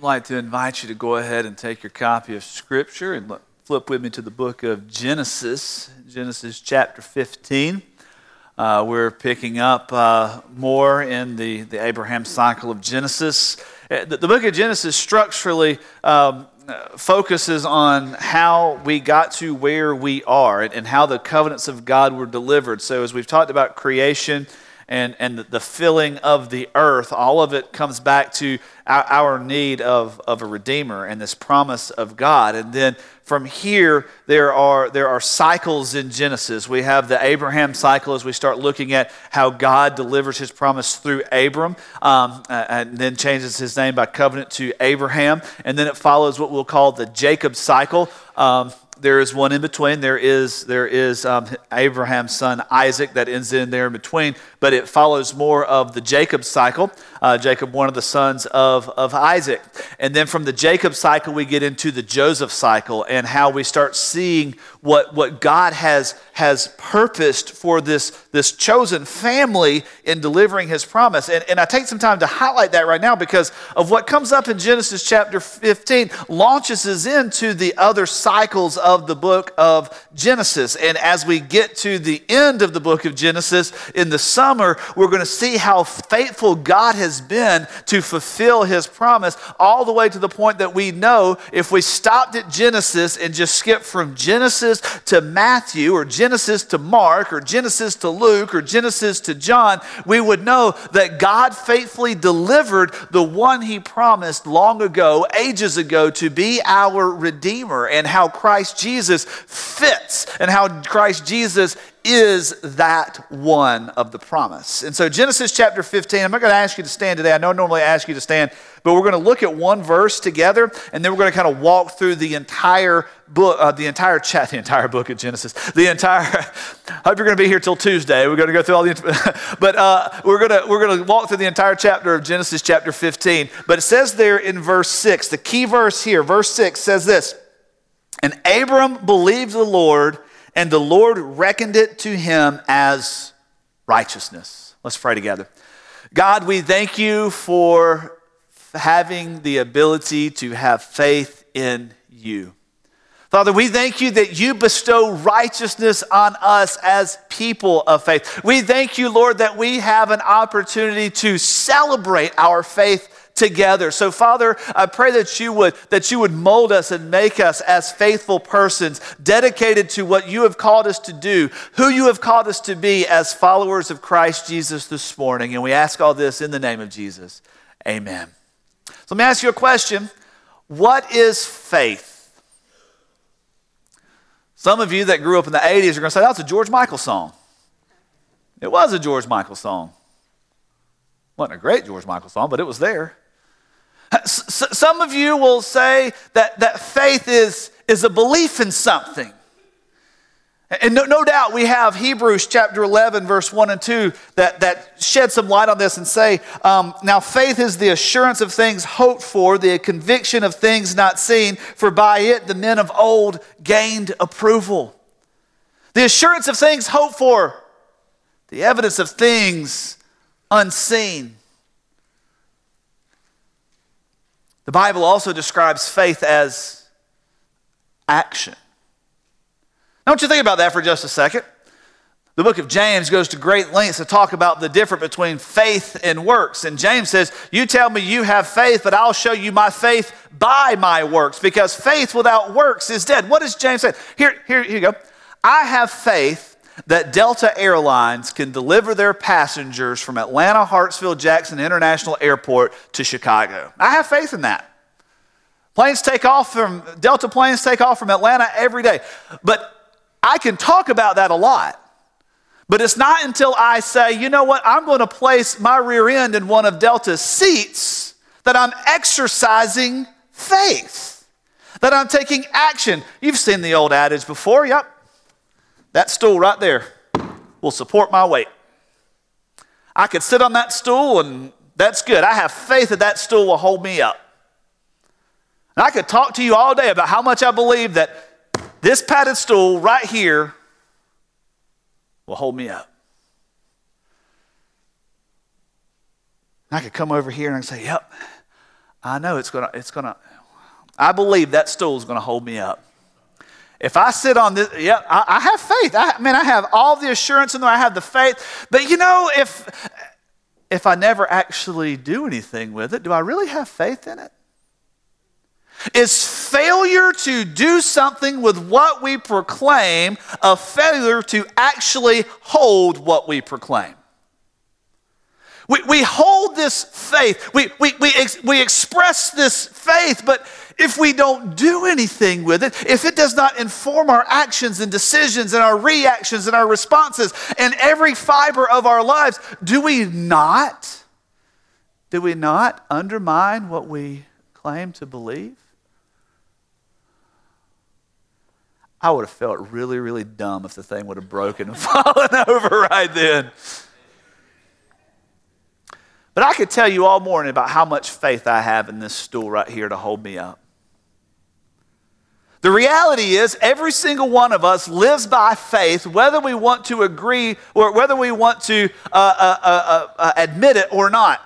I'd like to invite you to go ahead and take your copy of Scripture and flip with me to the book of Genesis, Genesis chapter 15. Uh, we're picking up uh, more in the, the Abraham cycle of Genesis. Uh, the, the book of Genesis structurally um, focuses on how we got to where we are and, and how the covenants of God were delivered. So, as we've talked about creation, and, and the filling of the earth, all of it comes back to our, our, need of, of a redeemer and this promise of God. And then from here, there are, there are cycles in Genesis. We have the Abraham cycle as we start looking at how God delivers his promise through Abram um, and then changes his name by covenant to Abraham. And then it follows what we'll call the Jacob cycle. Um, there is one in between. There is, there is um, Abraham's son Isaac that ends in there in between, but it follows more of the Jacob cycle. Uh, Jacob, one of the sons of, of Isaac. And then from the Jacob cycle, we get into the Joseph cycle and how we start seeing what, what God has, has purposed for this, this chosen family in delivering his promise. And, and I take some time to highlight that right now because of what comes up in Genesis chapter 15 launches us into the other cycles of the book of Genesis. And as we get to the end of the book of Genesis in the summer, we're going to see how faithful God has been to fulfill his promise, all the way to the point that we know if we stopped at Genesis and just skipped from Genesis to Matthew, or Genesis to Mark, or Genesis to Luke, or Genesis to John, we would know that God faithfully delivered the one he promised long ago, ages ago, to be our Redeemer, and how Christ Jesus fits, and how Christ Jesus is that one of the promise. And so, Genesis chapter 15, I'm not going to ask you to stand today. I know I normally ask you to stand, but we're going to look at one verse together, and then we're going to kind of walk through the entire book, uh, the entire chat, the entire book of Genesis. The entire, I hope you're going to be here till Tuesday. We're going to go through all the, but uh, we're going to, we're going to walk through the entire chapter of Genesis chapter 15. But it says there in verse 6, the key verse here, verse 6 says this, And Abram believed the Lord and the Lord reckoned it to him as righteousness. Let's pray together. God, we thank you for having the ability to have faith in you. Father, we thank you that you bestow righteousness on us as people of faith. We thank you, Lord, that we have an opportunity to celebrate our faith together. So Father, I pray that you would that you would mold us and make us as faithful persons, dedicated to what you have called us to do, who you have called us to be as followers of Christ Jesus this morning. And we ask all this in the name of Jesus. Amen. So let me ask you a question. What is faith? Some of you that grew up in the 80s are going to say, that's a George Michael song. It was a George Michael song. Wasn't a great George Michael song, but it was there. Some of you will say that, that faith is, is a belief in something. And no, no, doubt we have Hebrews chapter 11, verse 1 and 2 that, that shed some light on this and say, um, Now faith is the assurance of things hoped for, the conviction of things not seen, for by it the men of old gained approval. The assurance of things hoped for, the evidence of things unseen. The Bible also describes faith as action. Now, don't you think about that for just a second? The book of James goes to great lengths to talk about the difference between faith and works. And James says, You tell me you have faith, but I'll show you my faith by my works, because faith without works is dead. What does James say? Here, here, here you go. I have faith that Delta Airlines can deliver their passengers from Atlanta, Hartsfield, Jackson International Airport to Chicago. I have faith in that. Planes take off from, Delta planes take off from Atlanta every day. But I can talk about that a lot. But it's not until I say, you know what, I'm going to place my rear end in one of Delta's seats that I'm exercising faith, that I'm taking action. You've seen the old adage before. Yep, that stool right there will support my weight. I could sit on that stool and that's good. I have faith that that stool will hold me up. And I could talk to you all day about how much I believe that this padded stool right here will hold me up. And I could come over here and say, Yep, I know it's going to, it's going to, I believe that stool is going to hold me up. If I sit on this, yeah, I, I have faith. I, I mean, I have all the assurance in there. I have the faith. But you know, if if I never actually do anything with it, do I really have faith in it? Is failure to do something with what we proclaim a failure to actually hold what we proclaim? We, we hold this faith, we, we, we, ex, we express this faith, but if we don't do anything with it, if it does not inform our actions and decisions and our reactions and our responses and every fiber of our lives, do we not? Do we not undermine what we claim to believe? I would have felt really, really dumb if the thing would have broken and fallen over right then. But I could tell you all morning about how much faith I have in this stool right here to hold me up. The reality is, every single one of us lives by faith, whether we want to agree or whether we want to uh, uh, uh, uh, uh admit it or not.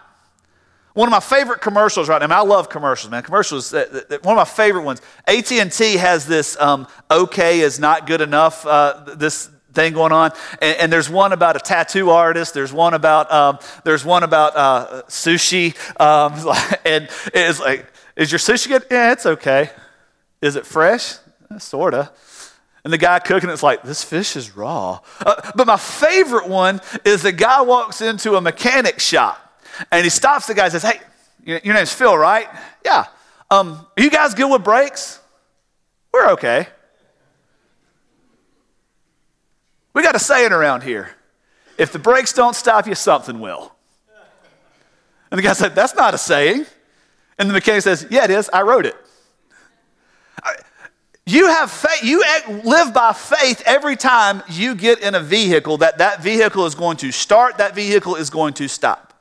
One of my favorite commercials right now. I, love commercials, man. Commercials. one of my favorite ones. AT and T has this um, "okay is not good enough." Uh, this thing going on. And, and, there's one about a tattoo artist. There's one about um, there's one about uh, sushi. Um, and it's like, is your sushi good? Yeah, it's okay. Is it fresh? Eh, sorta. And the guy cooking it's like, this fish is raw. Uh, but my favorite one is the guy walks into a mechanic shop and he stops the guy and says, Hey, your name's Phil, right? Yeah. Um, are you guys good with brakes? We're okay. We got a saying around here if the brakes don't stop you, something will. And the guy said, That's not a saying. And the mechanic says, Yeah, it is. I wrote it. You have faith, you live by faith every time you get in a vehicle that that vehicle is going to start, that vehicle is going to stop.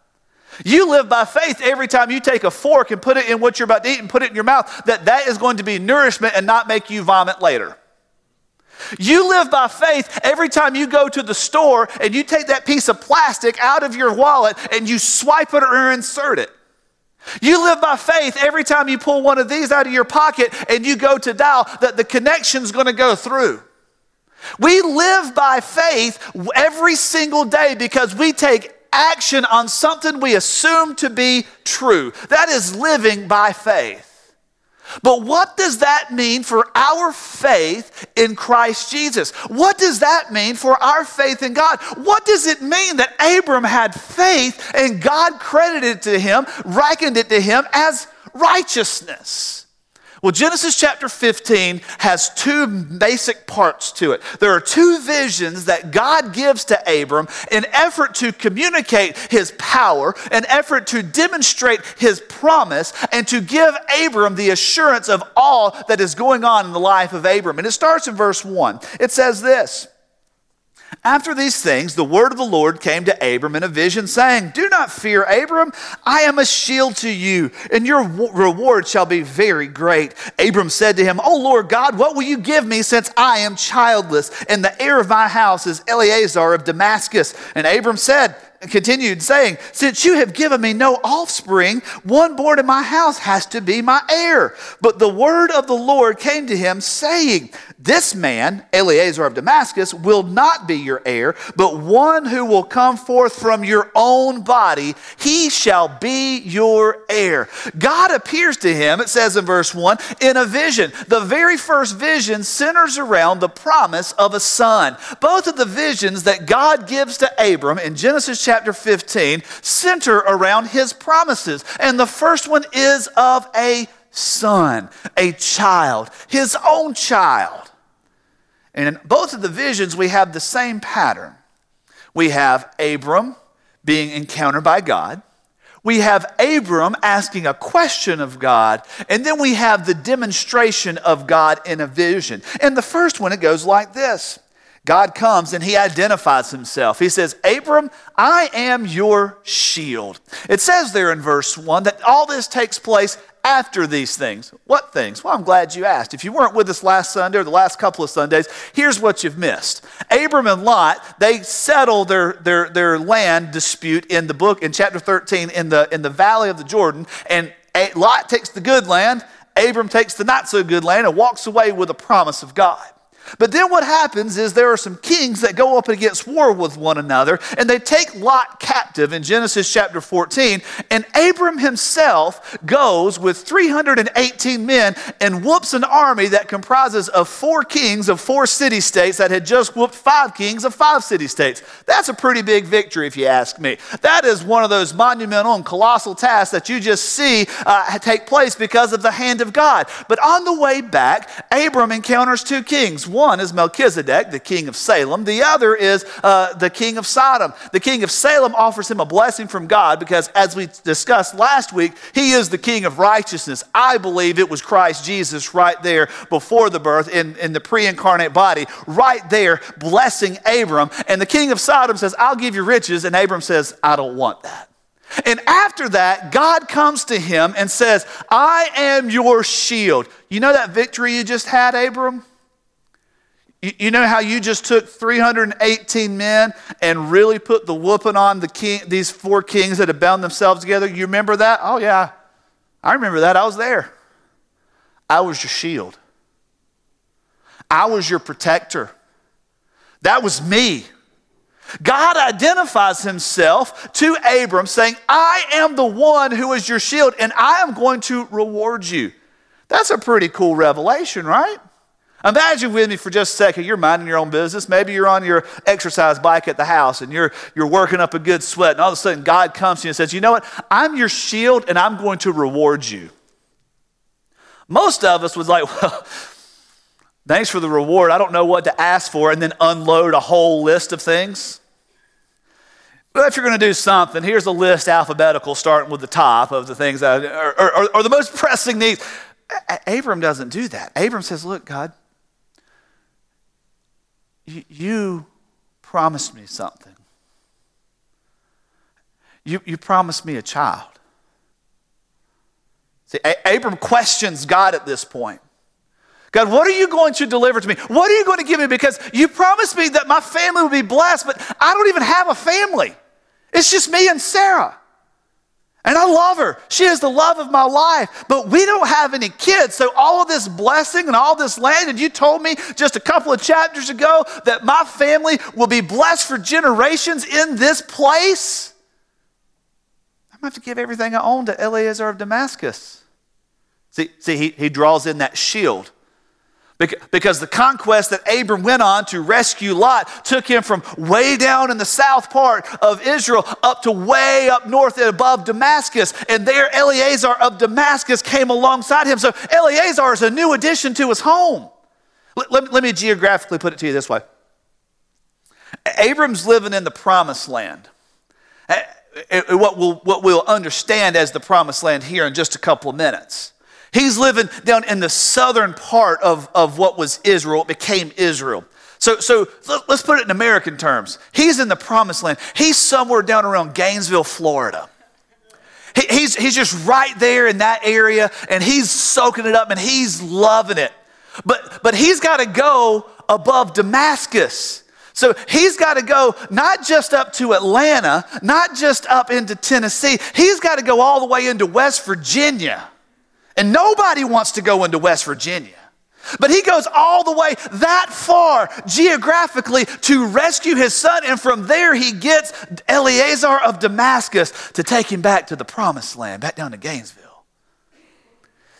You live by faith every time you take a fork and put it in what you're about to eat and put it in your mouth, that that is going to be nourishment and not make you vomit later. You live by faith every time you go to the store and you take that piece of plastic out of your wallet and you swipe it or insert it. You live by faith every time you pull one of these out of your pocket and you go to dial that the connection's going to go through. We live by faith every single day because we take action on something we assume to be true. That is living by faith. But what does that mean for our faith in Christ Jesus? What does that mean for our faith in God? What does it mean that Abram had faith and God credited it to him, reckoned it to him as righteousness? Well, Genesis chapter 15 has two basic parts to it. There are two visions that God gives to Abram in effort to communicate his power, an effort to demonstrate his promise, and to give Abram the assurance of all that is going on in the life of Abram. And it starts in verse 1. It says this. After these things, the word of the Lord came to Abram in a vision, saying, Do not fear, Abram. I am a shield to you, and your reward shall be very great. Abram said to him, O Lord God, what will you give me since I am childless, and the heir of my house is Eliezer of Damascus? And Abram said, continued saying, Since you have given me no offspring, one born in my house has to be my heir. But the word of the Lord came to him, saying, This man, Eliezer of Damascus, will not be your heir, but one who will come forth from your own body, he shall be your heir. God appears to him, it says in verse 1, in a vision. The very first vision centers around the promise of a son. Both of the visions that God gives to Abram in Genesis chapter chapter 15 center around his promises. And the first one is of a son, a child, his own child. And in both of the visions, we have the same pattern. We have Abram being encountered by God. We have Abram asking a question of God, and then we have the demonstration of God in a vision. In the first one, it goes like this God comes and he identifies himself. He says, Abram, I am your shield. It says there in verse 1 that all this takes place after these things. What things? Well, I'm glad you asked. If you weren't with us last Sunday or the last couple of Sundays, here's what you've missed. Abram and Lot, they settle their, their, their land dispute in the book, in chapter 13, in the, in the valley of the Jordan. And Lot takes the good land, Abram takes the not so good land and walks away with a promise of God. But then what happens is there are some kings that go up against war with one another, and they take Lot captive in Genesis chapter 14. And Abram himself goes with 318 men and whoops an army that comprises of four kings of four city states that had just whooped five kings of five city states. That's a pretty big victory, if you ask me. That is one of those monumental and colossal tasks that you just see uh, take place because of the hand of God. But on the way back, Abram encounters two kings. One is Melchizedek, the king of Salem. The other is uh, the king of Sodom. The king of Salem offers him a blessing from God because, as we discussed last week, he is the king of righteousness. I believe it was Christ Jesus right there before the birth in, in the pre incarnate body, right there blessing Abram. And the king of Sodom says, I'll give you riches. And Abram says, I don't want that. And after that, God comes to him and says, I am your shield. You know that victory you just had, Abram? You know how you just took 318 men and really put the whooping on the king, these four kings that had bound themselves together? You remember that? Oh, yeah. I remember that. I was there. I was your shield, I was your protector. That was me. God identifies himself to Abram, saying, I am the one who is your shield, and I am going to reward you. That's a pretty cool revelation, right? Imagine with me for just a second, you're minding your own business. Maybe you're on your exercise bike at the house and you're, you're working up a good sweat, and all of a sudden God comes to you and says, You know what? I'm your shield and I'm going to reward you. Most of us was like, Well, thanks for the reward. I don't know what to ask for, and then unload a whole list of things. But if you're going to do something, here's a list alphabetical starting with the top of the things that are, are, are the most pressing needs. Abram doesn't do that. Abram says, Look, God, you promised me something. You, you promised me a child. See, Abram questions God at this point. God, what are you going to deliver to me? What are you going to give me? Because you promised me that my family would be blessed, but I don't even have a family. It's just me and Sarah. And I love her. She is the love of my life. But we don't have any kids. So, all of this blessing and all this land, and you told me just a couple of chapters ago that my family will be blessed for generations in this place. I'm going to have to give everything I own to Eliezer of Damascus. See, see he, he draws in that shield because the conquest that Abram went on to rescue Lot took him from way down in the south part of Israel up to way up north and above Damascus. And there, Eliezer of Damascus came alongside him. So Eliezer is a new addition to his home. Let, let, let me geographically put it to you this way Abram's living in the promised land. What we'll, what we'll understand as the promised land here in just a couple of minutes. He's living down in the southern part of, of what was Israel, it became Israel. So, so let's put it in American terms. He's in the promised land. He's somewhere down around Gainesville, Florida. He, he's, he's just right there in that area and he's soaking it up and he's loving it. But, but he's got to go above Damascus. So he's got to go not just up to Atlanta, not just up into Tennessee, he's got to go all the way into West Virginia. And nobody wants to go into West Virginia. But he goes all the way that far geographically to rescue his son, and from there he gets Eliezer of Damascus to take him back to the promised land, back down to Gainesville.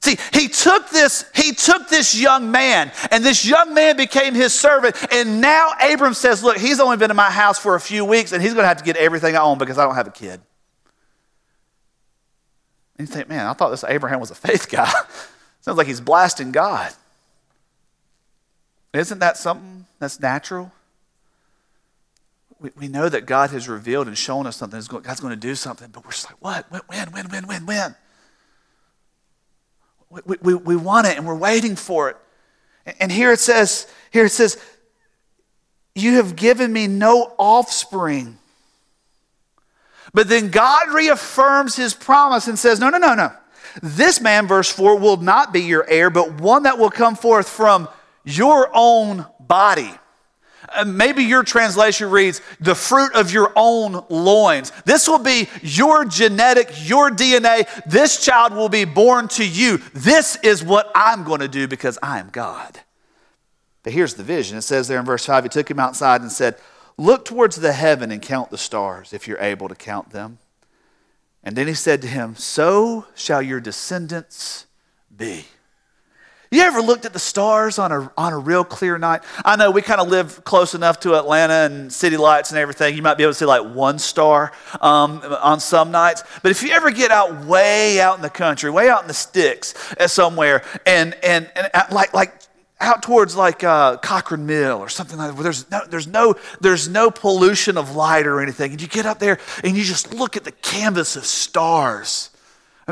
See, he took this, he took this young man, and this young man became his servant. And now Abram says, Look, he's only been in my house for a few weeks, and he's gonna have to get everything I own because I don't have a kid. And you think, man, I thought this Abraham was a faith guy. Sounds like he's blasting God. Isn't that something that's natural? We, we know that God has revealed and shown us something. God's going to do something, but we're just like, what? When, when, when, when, when? We, we, we want it and we're waiting for it. And here it says, here it says, you have given me no offspring. But then God reaffirms his promise and says, No, no, no, no. This man, verse 4, will not be your heir, but one that will come forth from your own body. Uh, maybe your translation reads, the fruit of your own loins. This will be your genetic, your DNA. This child will be born to you. This is what I'm going to do because I am God. But here's the vision. It says there in verse 5 He took him outside and said, Look towards the heaven and count the stars, if you're able to count them. And then he said to him, So shall your descendants be. You ever looked at the stars on a, on a real clear night? I know we kind of live close enough to Atlanta and city lights and everything. You might be able to see like one star um, on some nights. But if you ever get out way out in the country, way out in the sticks uh, somewhere, and, and, and uh, like, like out towards like uh, Cochran Mill or something like that, where there's no, there's, no, there's no pollution of light or anything. And you get up there and you just look at the canvas of stars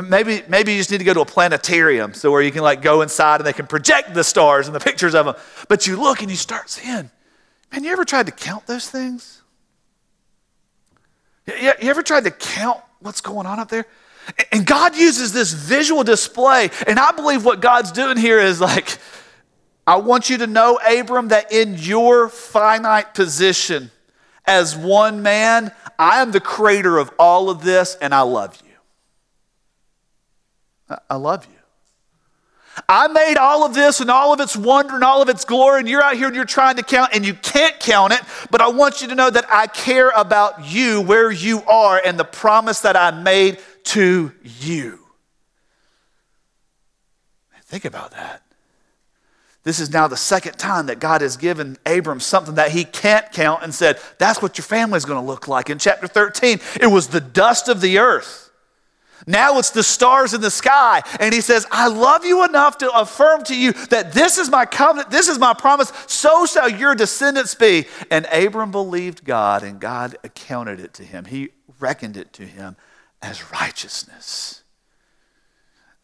Maybe, maybe you just need to go to a planetarium so where you can like go inside and they can project the stars and the pictures of them. But you look and you start seeing, man, you ever tried to count those things? You, you ever tried to count what's going on up there? And God uses this visual display. And I believe what God's doing here is like, I want you to know, Abram, that in your finite position as one man, I am the creator of all of this and I love you. I love you. I made all of this and all of its wonder and all of its glory, and you're out here and you're trying to count, and you can't count it, but I want you to know that I care about you, where you are, and the promise that I made to you. Think about that. This is now the second time that God has given Abram something that he can't count and said, That's what your family is going to look like. In chapter 13, it was the dust of the earth. Now it's the stars in the sky. And he says, I love you enough to affirm to you that this is my covenant, this is my promise, so shall your descendants be. And Abram believed God, and God accounted it to him. He reckoned it to him as righteousness.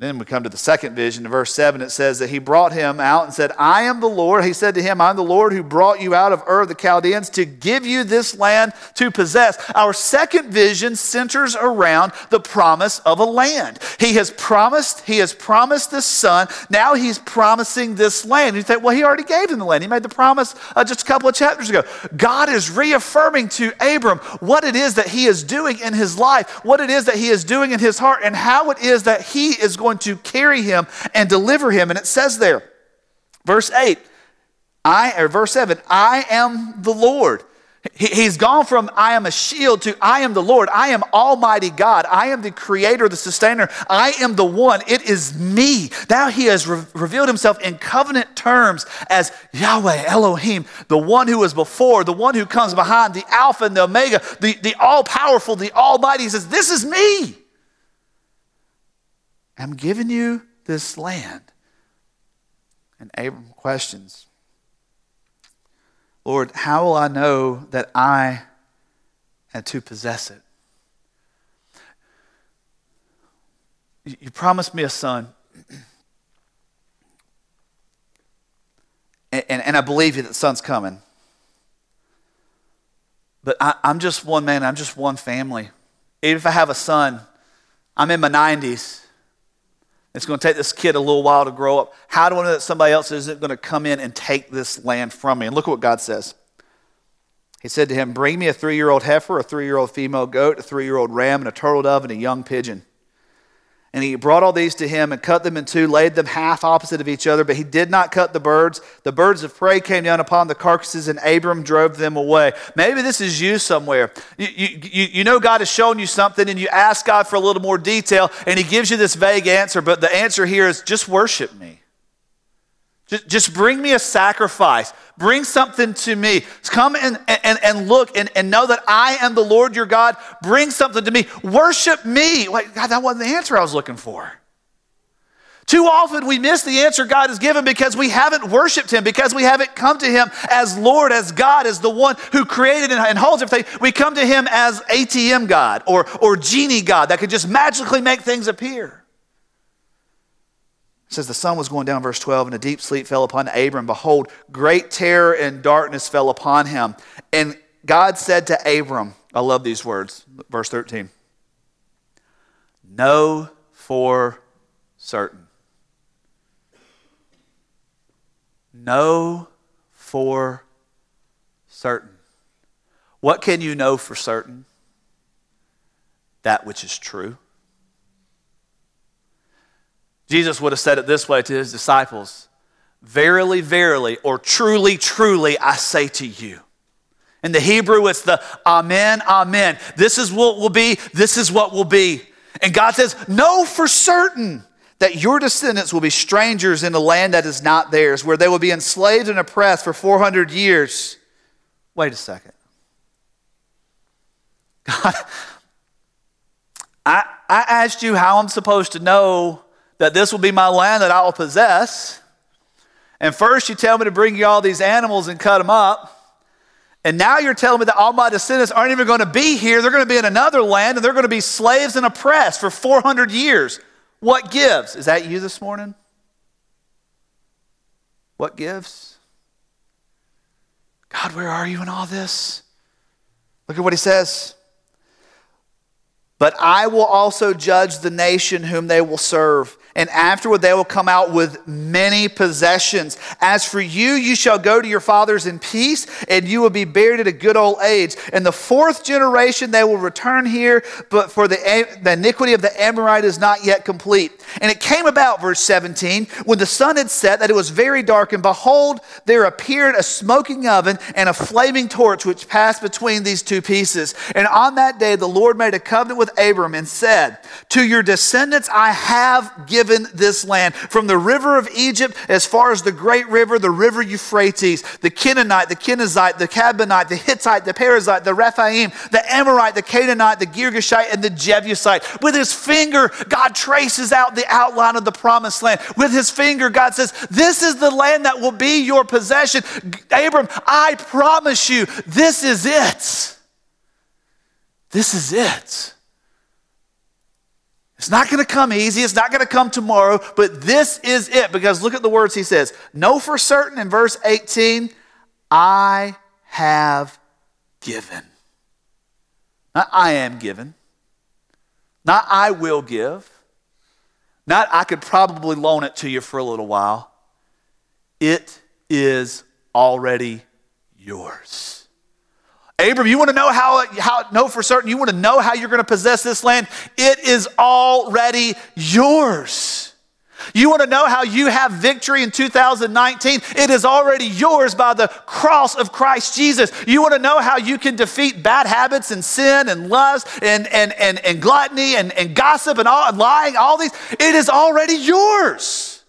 Then we come to the second vision. In verse 7, it says that he brought him out and said, I am the Lord. He said to him, I'm the Lord who brought you out of Ur of the Chaldeans to give you this land to possess. Our second vision centers around the promise of a land. He has promised, he has promised this son. Now he's promising this land. You think, well, he already gave him the land. He made the promise uh, just a couple of chapters ago. God is reaffirming to Abram what it is that he is doing in his life, what it is that he is doing in his heart, and how it is that he is going to carry him and deliver him. And it says there, verse 8, I, or verse 7, I am the Lord. He's gone from I am a shield to I am the Lord. I am Almighty God. I am the creator, the sustainer. I am the one. It is me. Now he has re- revealed himself in covenant terms as Yahweh, Elohim, the one who was before, the one who comes behind, the Alpha and the Omega, the, the all powerful, the Almighty. He says, This is me. I'm giving you this land. And Abram questions Lord, how will I know that I am to possess it? You promised me a son. And, and, and, I believe you that the son's coming. But I, I'm just one man, I'm just one family. Even if I have a son, I'm in my 90s. It's going to take this kid a little while to grow up. How do I know that somebody else isn't going to come in and take this land from me? And look at what God says. He said to him, Bring me a three year old heifer, a three year old female goat, a three year old ram, and a turtle dove, and a young pigeon. And he brought all these to him and cut them in two, laid them half opposite of each other, but he did not cut the birds. The birds of prey came down upon the carcasses, and Abram drove them away. Maybe this is you somewhere. You, you, you know God has shown you something, and you ask God for a little more detail, and he gives you this vague answer, but the answer here is just worship me. Just, just bring me a sacrifice. Bring something to me. Come and, and, and look and, and know that I am the Lord your God. Bring something to me. Worship me. God, that wasn't the answer I was looking for. Too often we miss the answer God has given because we haven't worshiped Him, because we haven't come to Him as Lord, as God, as the one who created and holds everything. We come to Him as ATM God or, or genie God that could just magically make things appear. It says the sun was going down, verse 12, and a deep sleep fell upon Abram. Behold, great terror and darkness fell upon him. And God said to Abram, I love these words, verse 13, Know for certain. Know for certain. What can you know for certain? That which is true. Jesus would have said it this way to his disciples Verily, verily, or truly, truly, I say to you. In the Hebrew, it's the Amen, Amen. This is what will be, this is what will be. And God says, Know for certain that your descendants will be strangers in a land that is not theirs, where they will be enslaved and oppressed for 400 years. Wait a second. God, I, I asked you how I'm supposed to know that this will be my land that I will possess. And first, you tell me to bring you all these animals and cut them up. And now you're telling me that all my descendants aren't even going to be here. They're going to be in another land and they're going to be slaves and oppressed for 400 years. What gives? Is that you this morning? What gives? God, where are you in all this? Look at what he says. But I will also judge the nation whom they will serve and afterward they will come out with many possessions. As for you, you shall go to your fathers in peace, and you will be buried at a good old age. In the fourth generation they will return here, but for the, the iniquity of the Amorite is not yet complete. And it came about, verse 17, when the sun had set, that it was very dark, and behold, there appeared a smoking oven and a flaming torch which passed between these two pieces. And on that day the Lord made a covenant with Abram and said, To your descendants I have given given this land. From the river of Egypt as far as the great river, the river Euphrates, the Canaanite, the Kenizzite, the Kadmonite, the Hittite, the Perizzite, the Rephaim, the Amorite, the Canaanite, the Girgashite, and the Jebusite. With his finger, God traces out the outline of the promised land. With his finger, God says, This is the land that will be your possession. Abram, I promise you, this is it. This is it. It's not going to come easy. It's not going to come tomorrow, but this is it because look at the words he says. Know for certain in verse 18, I have given. Not I am given. Not I will give. Not I could probably loan it to you for a little while. It is already yours. Abram, you want to know how, how know for certain, you want to know how you're going to possess this land? It is already yours. You want to know how you have victory in 2019? It is already yours by the cross of Christ Jesus. You want to know how you can defeat bad habits and sin and lust and, and, and, and gluttony and, and gossip and all, and lying, all these? It is already yours.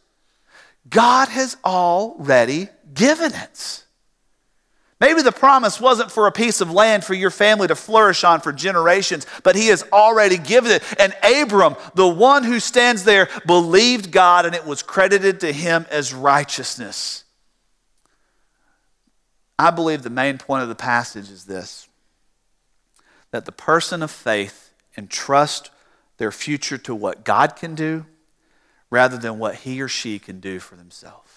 God has already given it. Maybe the promise wasn't for a piece of land for your family to flourish on for generations, but he has already given it. And Abram, the one who stands there, believed God and it was credited to him as righteousness. I believe the main point of the passage is this that the person of faith entrust their future to what God can do rather than what he or she can do for themselves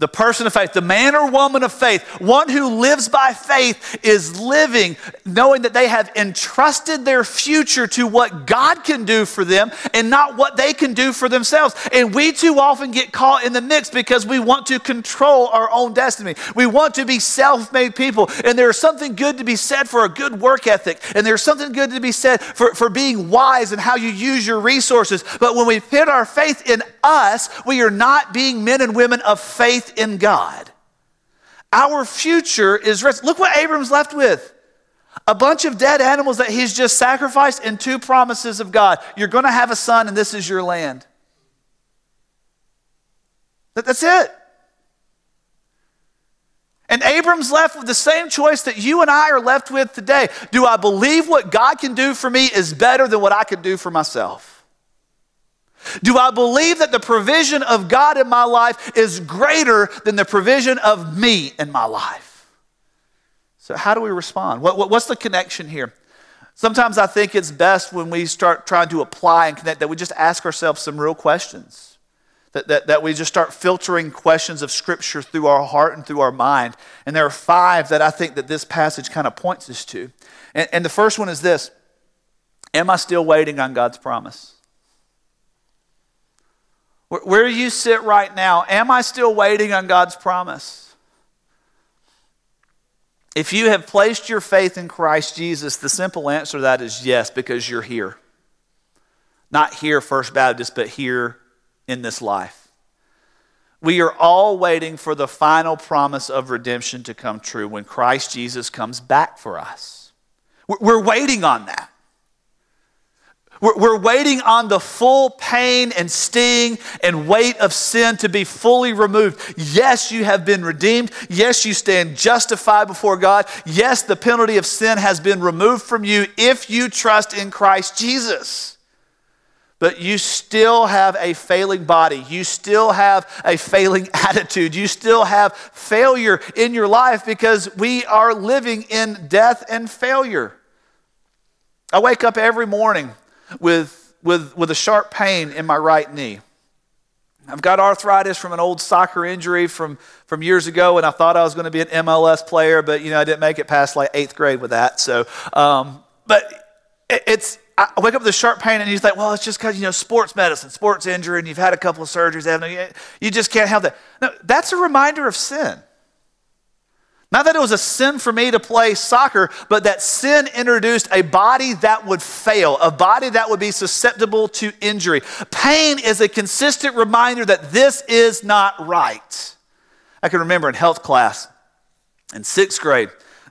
the person of faith, the man or woman of faith, one who lives by faith is living knowing that they have entrusted their future to what God can do for them and not what they can do for themselves. And we too often get caught in the mix because we want to control our own destiny. We want to be self made people. And there's something good to be said for a good work ethic. And there's something good to be said for, for being wise and how you use your resources. But when we put our faith in us, we are not being men and women of faith in God. Our future is rest. Look what Abram's left with a bunch of dead animals that he's just sacrificed and two promises of God. You're going to have a son, and this is your land. That's it. And Abram's left with the same choice that you and I are left with today. Do I believe what God can do for me is better than what I can do for myself? Do I believe that the provision of God in my life is greater than the provision of me in my life? So, how do we respond? What, what, what's the connection here? Sometimes I think it's best when we start trying to apply and connect that we just ask ourselves some real questions. That, that, that we just start filtering questions of Scripture through our heart and through our mind. And there are five that I think that this passage kind of points us to. And, and the first one is this Am I still waiting on God's promise? Where you sit right now, am I still waiting on God's promise? If you have placed your faith in Christ Jesus, the simple answer to that is yes, because you're here. Not here, First Baptist, but here in this life. We are all waiting for the final promise of redemption to come true when Christ Jesus comes back for us. We're waiting on that. We're waiting on the full pain and sting and weight of sin to be fully removed. Yes, you have been redeemed. Yes, you stand justified before God. Yes, the penalty of sin has been removed from you if you trust in Christ Jesus. But you still have a failing body. You still have a failing attitude. You still have failure in your life because we are living in death and failure. I wake up every morning with, with, with a sharp pain in my right knee. I've got arthritis from an old soccer injury from, from years ago, and I thought I was going to be an MLS player, but you know I didn't make it past like eighth grade with that. So, um, but it, it's I wake up with a sharp pain, and you think, well, it's just because you know sports medicine, sports injury, and you've had a couple of surgeries. You just can't have that. No, that's a reminder of sin. Not that it was a sin for me to play soccer, but that sin introduced a body that would fail, a body that would be susceptible to injury. Pain is a consistent reminder that this is not right. I can remember in health class in sixth grade,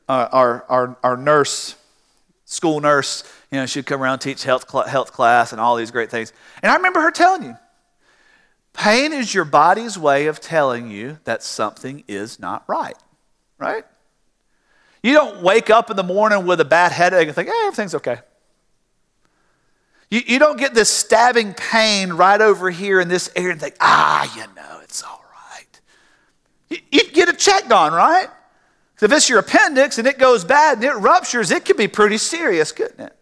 uh, our, our, our nurse, school nurse, you know, she'd come around teach health, cl- health class and all these great things. And I remember her telling you, pain is your body's way of telling you that something is not right right? You don't wake up in the morning with a bad headache and think, hey, everything's okay. You, you don't get this stabbing pain right over here in this area and think, ah, you know, it's all right. You, you get it checked on, right? If it's your appendix and it goes bad and it ruptures, it can be pretty serious, couldn't it?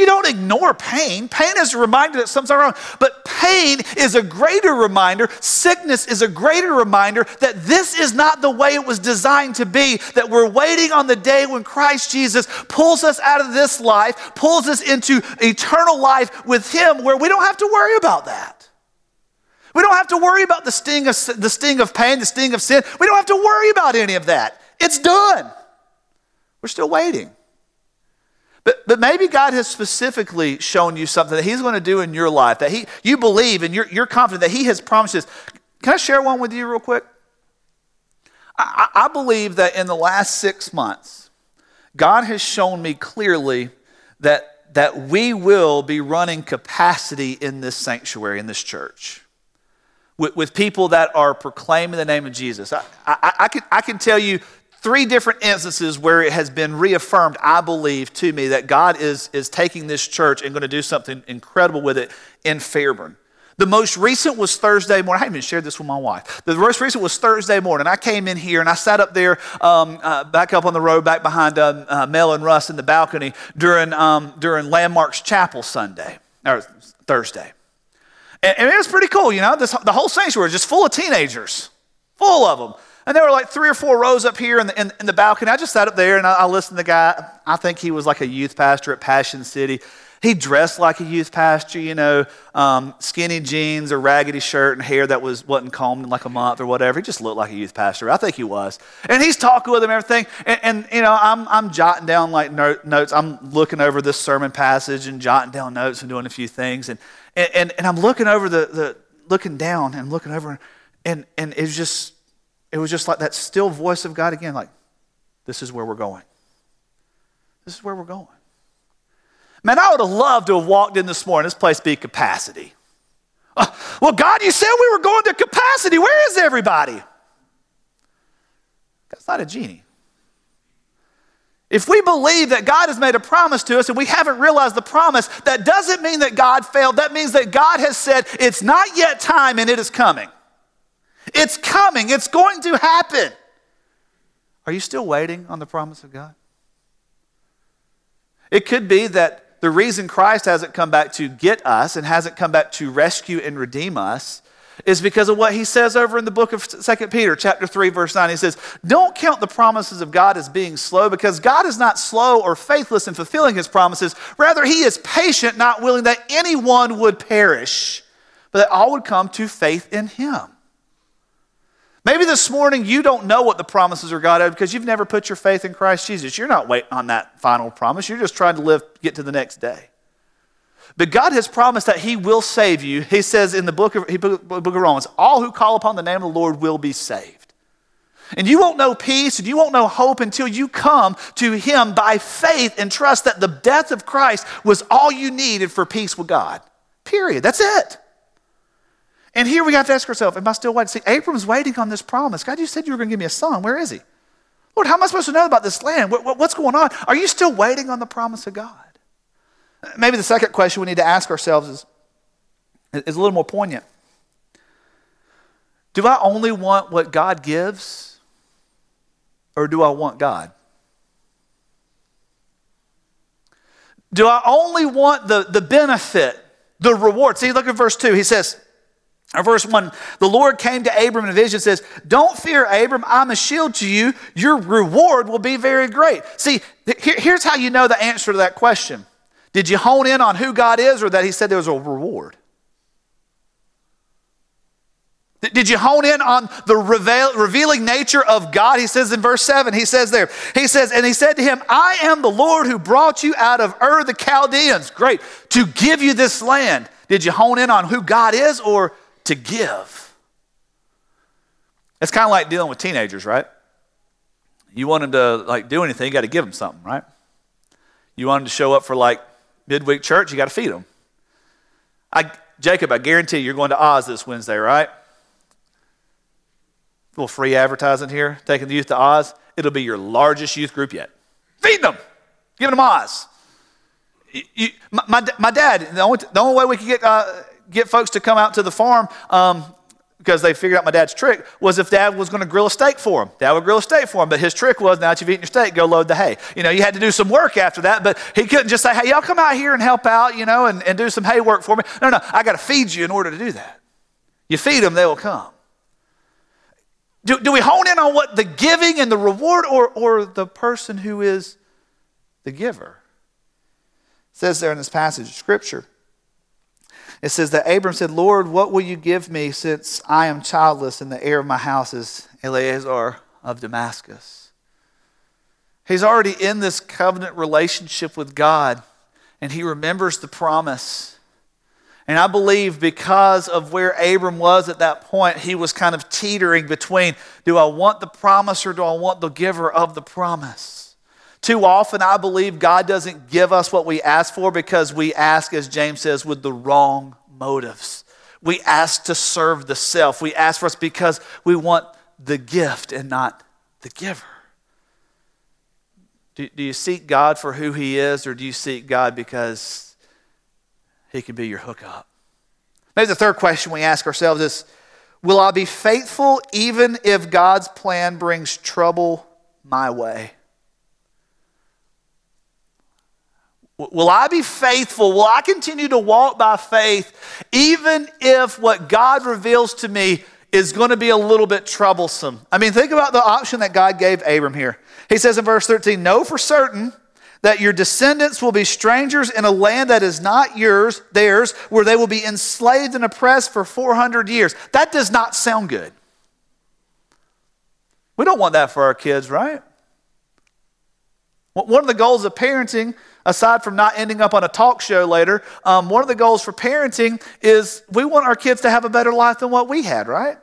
You don't ignore pain. Pain is a reminder that something's wrong. But pain is a greater reminder, sickness is a greater reminder that this is not the way it was designed to be, that we're waiting on the day when Christ Jesus pulls us out of this life, pulls us into eternal life with Him, where we don't have to worry about that. We don't have to worry about the sting of, the sting of pain, the sting of sin. We don't have to worry about any of that. It's done. We're still waiting. But, but maybe God has specifically shown you something that He's going to do in your life, that he, you believe and you're, you're confident that He has promised this. Can I share one with you real quick? I, I believe that in the last six months, God has shown me clearly that, that we will be running capacity in this sanctuary, in this church. With, people that are proclaiming the name of Jesus. I, I, I, can, I can tell you three different instances where it has been reaffirmed, I believe, to me that God is, is taking this church and going to do something incredible with it in Fairburn. The most recent was Thursday morning. I haven't even shared this with my wife. The most recent was Thursday morning. I came in here and I sat up there, um, uh, back up on the road, back behind uh, uh, Mel and Russ in the balcony during, um, during Landmarks Chapel Sunday, or Thursday. And, and, it was pretty cool, you know. This, the whole sanctuary was just full of teenagers, full of them. And there were like three or four rows up here in the, in, in the balcony. I just sat up there and I, I, listened to the guy. I think he was like a youth pastor at Passion City. He dressed like a youth pastor, you know, um, skinny jeans, a raggedy shirt, and hair that was, wasn't combed in like a month or whatever. He just looked like a youth pastor. I think he was. And he's talking with him and everything. And, and you know, I'm, I'm jotting down like notes. I'm looking over this sermon passage and jotting down notes and doing a few things. And, and, and I'm looking over the, the, looking down and looking over, and, and it's just, it was just like that still voice of God again, like, this is where we're going. This is where we're going. Man, I would have loved to have walked in this morning. This place be capacity. Uh, well, God, you said we were going to capacity. Where is everybody? That's not a genie. If we believe that God has made a promise to us and we haven't realized the promise, that doesn't mean that God failed. That means that God has said, it's not yet time and it is coming. It's coming, it's going to happen. Are you still waiting on the promise of God? It could be that the reason Christ hasn't come back to get us and hasn't come back to rescue and redeem us is because of what he says over in the book of 2 Peter, chapter 3, verse 9. He says, Don't count the promises of God as being slow, because God is not slow or faithless in fulfilling his promises. Rather, he is patient, not willing that anyone would perish, but that all would come to faith in him. Maybe this morning you don't know what the promises are God has because you've never put your faith in Christ Jesus. You're not waiting on that final promise. You're just trying to live, get to the next day. But God has promised that He will save you. He says in the book of, book of Romans, all who call upon the name of the Lord will be saved. And you won't know peace and you won't know hope until you come to Him by faith and trust that the death of Christ was all you needed for peace with God. Period. That's it. And here we have to ask ourselves, am I still waiting? See, Abram's waiting on this promise. God, you said you were going to give me a son. Where is he? Lord, how am I supposed to know about this land? What, what, what's going on? Are you still waiting on the promise of God? Maybe the second question we need to ask ourselves is, is a little more poignant. Do I only want what God gives, or do I want God? Do I only want the, the benefit, the reward? See, look at verse 2. He says, or verse 1, the Lord came to Abram in a vision says, Don't fear, Abram, I'm a shield to you. Your reward will be very great. See, here, here's how you know the answer to that question. Did you hone in on who God is or that He said there was a reward? Did you hone in on the reveal, revealing nature of God? He says in verse 7, he says there, he says, and he said to him, I am the Lord who brought you out of Ur the Chaldeans. Great. To give you this land. Did you hone in on who God is or to give? It's kind of like dealing with teenagers, right? You want them to like do anything, you got to give them something, right? You want them to show up for like midweek church, you got to feed them. I, Jacob, I guarantee you're going to Oz this Wednesday, right? A little free advertising here, taking the youth to Oz. It'll be your largest youth group yet. Feed them, giving them Oz. You, my, my, my, dad, the only, the only way we could get, uh, get folks to come out to the farm um, because they figured out my dad's trick was if dad was going to grill a steak for him. Dad would grill a steak for him, but his trick was now that you've eaten your steak, go load the hay. You know, you had to do some work after that, but he couldn't just say, hey, y'all come out here and help out, you know, and, and do some hay work for me. No, no, I got to feed you in order to do that. You feed them, they will come. Do, do we hone in on what the giving and the reward or, or the person who is the giver? It says there in this passage of Scripture it says that Abram said, Lord, what will you give me since I am childless and the heir of my house is Eliezer of Damascus? He's already in this covenant relationship with God, and he remembers the promise. And I believe because of where Abram was at that point, he was kind of teetering between do I want the promise or do I want the giver of the promise? Too often, I believe God doesn't give us what we ask for because we ask, as James says, with the wrong motives. We ask to serve the self. We ask for us because we want the gift and not the giver. Do, do you seek God for who He is, or do you seek God because He can be your hookup? Maybe the third question we ask ourselves is Will I be faithful even if God's plan brings trouble my way? Will I be faithful? Will I continue to walk by faith even if what God reveals to me is going to be a little bit troublesome? I mean, think about the option that God gave Abram here. He says in verse 13, Know for certain that your descendants will be strangers in a land that is not yours, theirs, where they will be enslaved and oppressed for 400 years. That does not sound good. We don't want that for our kids, right? One of the goals of parenting aside from not ending up on a talk show later, um, one of the goals for parenting is we want our kids to have a better life than what we had, right?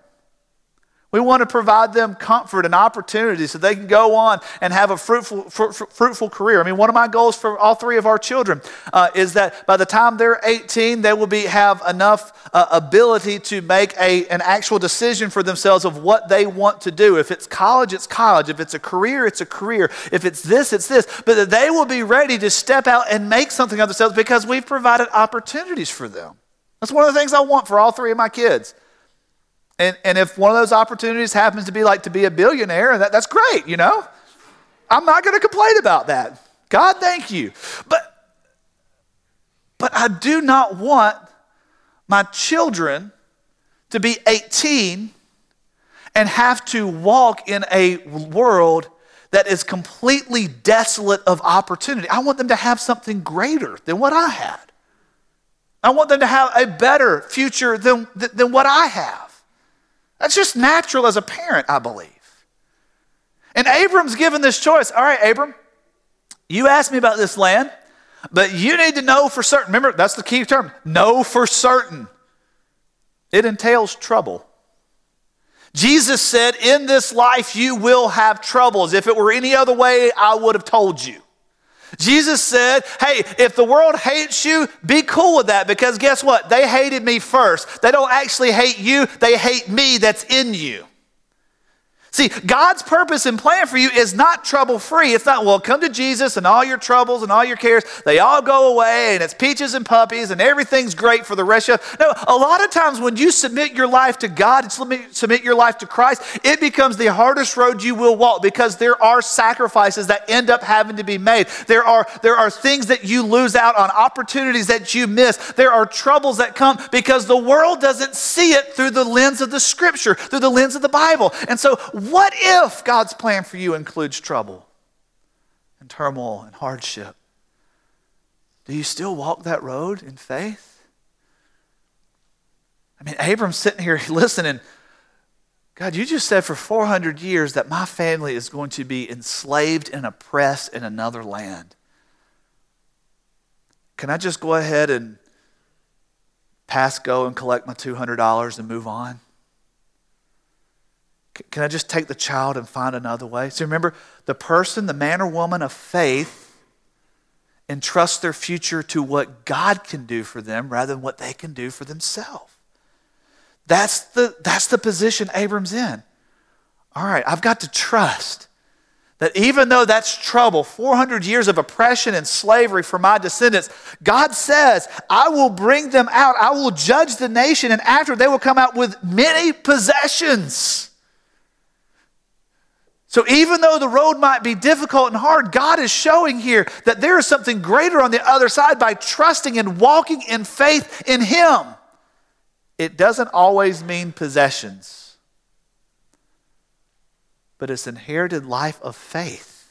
We want to provide them comfort and opportunity so they can go on and have a fruitful, fr- fruitful career. I mean, one of my goals for all three of our children uh, is that by the time they're 18, they will be, have enough uh, ability to make a, an actual decision for themselves of what they want to do. If it's college, it's college. If it's a career, it's a career. If it's this, it's this. But that they will be ready to step out and make something of themselves because we've provided opportunities for them. That's one of the things I want for all three of my kids. And, and if one of those opportunities happens to be like to be a billionaire, that, that's great, you know? I'm not going to complain about that. God, thank you. But, but I do not want my children to be 18 and have to walk in a world that is completely desolate of opportunity. I want them to have something greater than what I had. I want them to have a better future than, than what I have. That's just natural as a parent, I believe. And Abram's given this choice. All right, Abram, you asked me about this land, but you need to know for certain. Remember, that's the key term know for certain. It entails trouble. Jesus said, In this life you will have troubles. If it were any other way, I would have told you. Jesus said, Hey, if the world hates you, be cool with that because guess what? They hated me first. They don't actually hate you, they hate me that's in you. See, God's purpose and plan for you is not trouble free. It's not, well, come to Jesus and all your troubles and all your cares, they all go away and it's peaches and puppies and everything's great for the rest of you. No, a lot of times when you submit your life to God and submit your life to Christ, it becomes the hardest road you will walk because there are sacrifices that end up having to be made. There are, there are things that you lose out on, opportunities that you miss. There are troubles that come because the world doesn't see it through the lens of the scripture, through the lens of the Bible. And so, what if God's plan for you includes trouble and turmoil and hardship? Do you still walk that road in faith? I mean, Abram's sitting here listening. God, you just said for 400 years that my family is going to be enslaved and oppressed in another land. Can I just go ahead and pass go and collect my $200 and move on? Can I just take the child and find another way? So remember, the person, the man or woman of faith, entrusts their future to what God can do for them rather than what they can do for themselves. That's the, that's the position Abram's in. All right, I've got to trust that even though that's trouble, 400 years of oppression and slavery for my descendants, God says, I will bring them out. I will judge the nation, and after they will come out with many possessions. So, even though the road might be difficult and hard, God is showing here that there is something greater on the other side by trusting and walking in faith in Him. It doesn't always mean possessions, but it's inherited life of faith.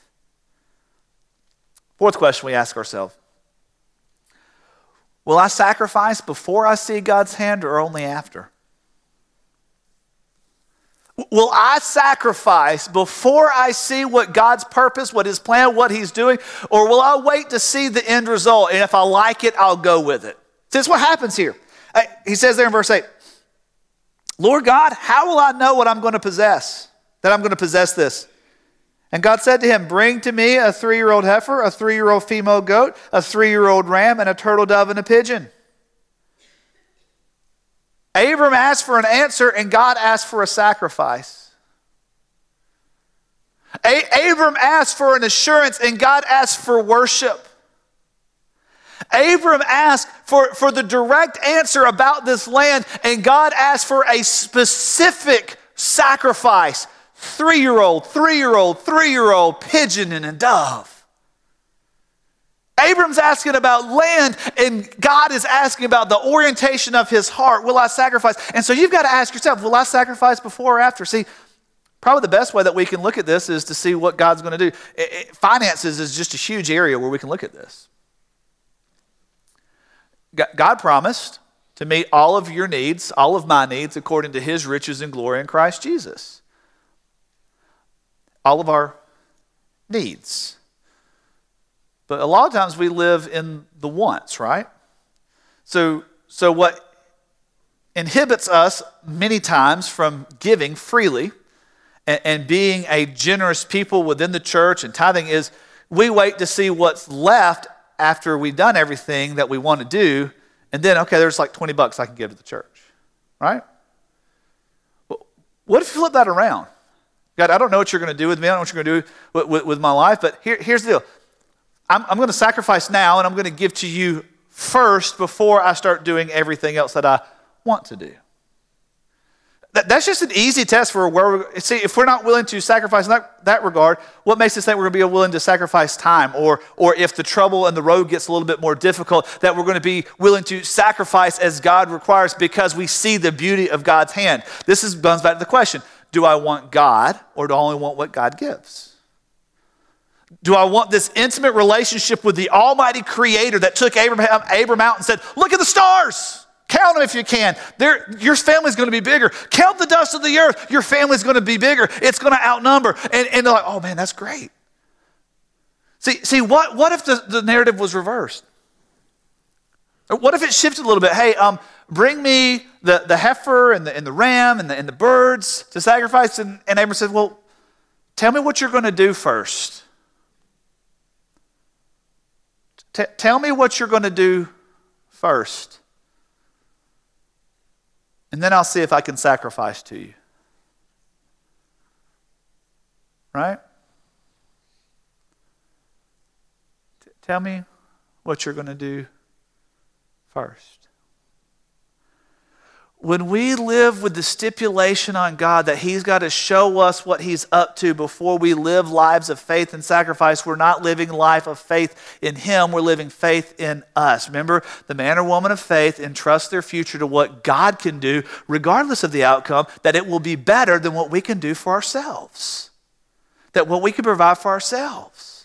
Fourth question we ask ourselves Will I sacrifice before I see God's hand or only after? Will I sacrifice before I see what God's purpose, what His plan, what He's doing? Or will I wait to see the end result? And if I like it, I'll go with it. This that's what happens here. Uh, he says there in verse 8 Lord God, how will I know what I'm going to possess? That I'm going to possess this? And God said to him, Bring to me a three year old heifer, a three year old female goat, a three year old ram, and a turtle dove and a pigeon. Abram asked for an answer, and God asked for a sacrifice. A- Abram asked for an assurance, and God asked for worship. Abram asked for, for the direct answer about this land, and God asked for a specific sacrifice three year old, three year old, three year old pigeon and a dove. Abram's asking about land, and God is asking about the orientation of his heart. Will I sacrifice? And so you've got to ask yourself, will I sacrifice before or after? See, probably the best way that we can look at this is to see what God's going to do. It, it, finances is just a huge area where we can look at this. God promised to meet all of your needs, all of my needs, according to his riches and glory in Christ Jesus. All of our needs. But a lot of times we live in the wants, right? So, so what inhibits us many times from giving freely and, and being a generous people within the church and tithing is we wait to see what's left after we've done everything that we want to do, and then, okay, there's like 20 bucks I can give to the church, right? But What if you flip that around? God, I don't know what you're going to do with me. I don't know what you're going to do with, with, with my life, but here, here's the deal. I'm, I'm going to sacrifice now and I'm going to give to you first before I start doing everything else that I want to do. That, that's just an easy test for where we're, see, if we're not willing to sacrifice in that, that regard, what makes us think we're going to be willing to sacrifice time? Or, or if the trouble and the road gets a little bit more difficult, that we're going to be willing to sacrifice as God requires because we see the beauty of God's hand. This is, comes back to the question do I want God or do I only want what God gives? Do I want this intimate relationship with the Almighty Creator that took Abraham, Abram out and said, Look at the stars? Count them if you can. They're, your family's going to be bigger. Count the dust of the earth. Your family's going to be bigger. It's going to outnumber. And, and they're like, oh man, that's great. See, see what, what if the, the narrative was reversed? What if it shifted a little bit? Hey, um, bring me the, the heifer and the, and the ram and the, and the birds to sacrifice. And, and Abram said, well, tell me what you're going to do first. T- tell me what you're going to do first. And then I'll see if I can sacrifice to you. Right? T- tell me what you're going to do first when we live with the stipulation on God that He's got to show us what He's up to before we live lives of faith and sacrifice, we're not living life of faith in Him, we're living faith in us. Remember, the man or woman of faith entrusts their future to what God can do, regardless of the outcome, that it will be better than what we can do for ourselves, that what we can provide for ourselves.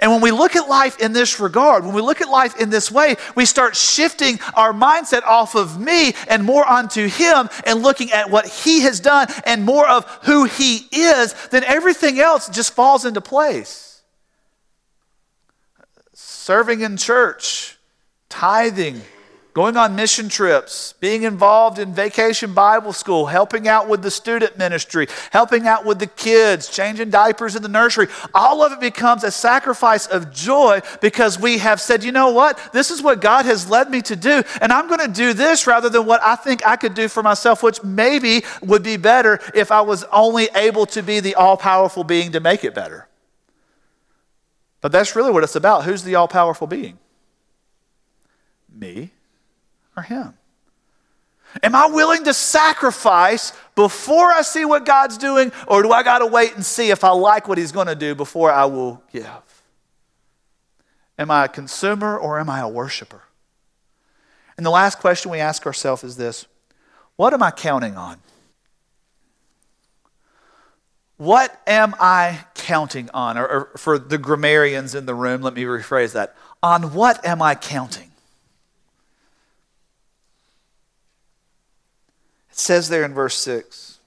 And when we look at life in this regard, when we look at life in this way, we start shifting our mindset off of me and more onto Him and looking at what He has done and more of who He is, then everything else just falls into place. Serving in church, tithing, going on mission trips, being involved in vacation Bible school, helping out with the student ministry, helping out with the kids, changing diapers in the nursery. All of it becomes a sacrifice of joy because we have said, you know what? This is what God has led me to do, and I'm going to do this rather than what I think I could do for myself, which maybe would be better if I was only able to be the all powerful being to make it better. But that's really what it's about. Who's the all powerful being? Me or Him? Am I willing to sacrifice before I see what God's doing, or do I got to wait and see if I like what He's going to do before I will give? Am I a consumer or am I a worshiper? And the last question we ask ourselves is this What am I counting on? What am I counting on? Or, or for the grammarians in the room, let me rephrase that. On what am I counting? It says there in verse 6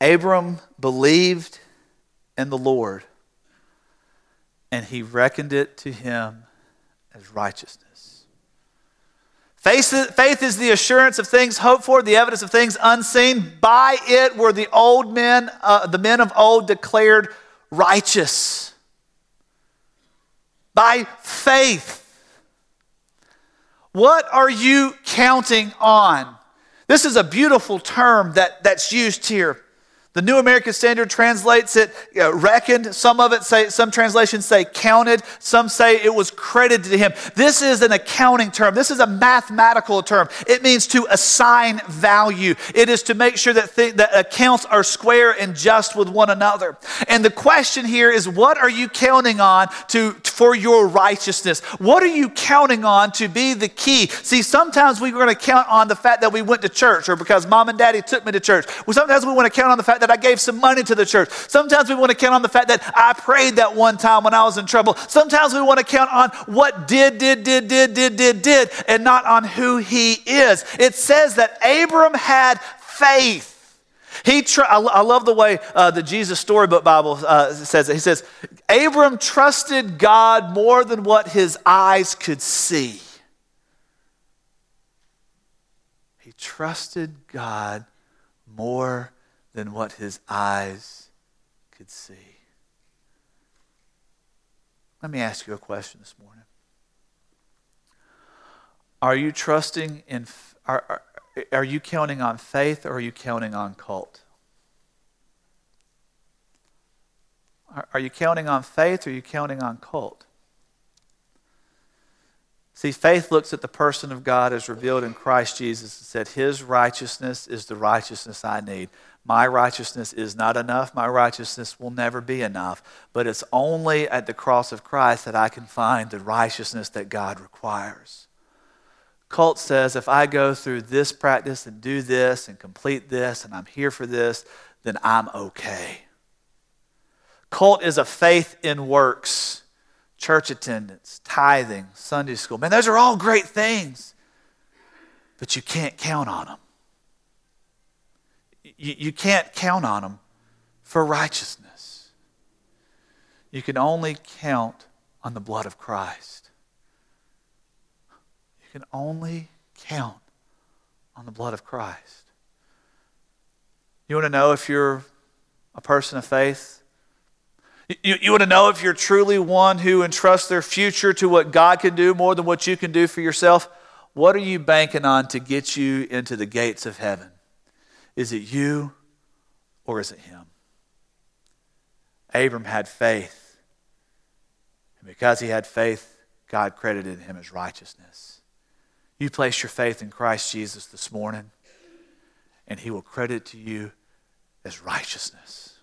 Abram believed in the Lord, and he reckoned it to him as righteousness. Faith is the assurance of things hoped for, the evidence of things unseen. By it were the old men, uh, the men of old declared righteous. By faith. What are you counting on? This is a beautiful term that, that's used here. The New American Standard translates it uh, reckoned. Some of it say, some translations say counted. Some say it was credited to him. This is an accounting term. This is a mathematical term. It means to assign value. It is to make sure that, th- that accounts are square and just with one another. And the question here is, what are you counting on to for your righteousness? What are you counting on to be the key? See, sometimes we're going to count on the fact that we went to church, or because mom and daddy took me to church. Well, sometimes we want to count on the fact fact that I gave some money to the church. Sometimes we want to count on the fact that I prayed that one time when I was in trouble. Sometimes we want to count on what did, did, did, did, did, did, did, and not on who he is. It says that Abram had faith. He tr- I love the way uh, the Jesus Storybook Bible uh, says it. He says, Abram trusted God more than what his eyes could see. He trusted God more than what his eyes could see. Let me ask you a question this morning. Are you trusting in, are, are, are you counting on faith or are you counting on cult? Are, are you counting on faith or are you counting on cult? See, faith looks at the person of God as revealed in Christ Jesus and said, His righteousness is the righteousness I need. My righteousness is not enough. My righteousness will never be enough. But it's only at the cross of Christ that I can find the righteousness that God requires. Cult says if I go through this practice and do this and complete this and I'm here for this, then I'm okay. Cult is a faith in works church attendance, tithing, Sunday school. Man, those are all great things, but you can't count on them. You, you can't count on them for righteousness. You can only count on the blood of Christ. You can only count on the blood of Christ. You want to know if you're a person of faith? You, you want to know if you're truly one who entrusts their future to what God can do more than what you can do for yourself? What are you banking on to get you into the gates of heaven? Is it you or is it him? Abram had faith. And because he had faith, God credited him as righteousness. You place your faith in Christ Jesus this morning, and he will credit to you as righteousness.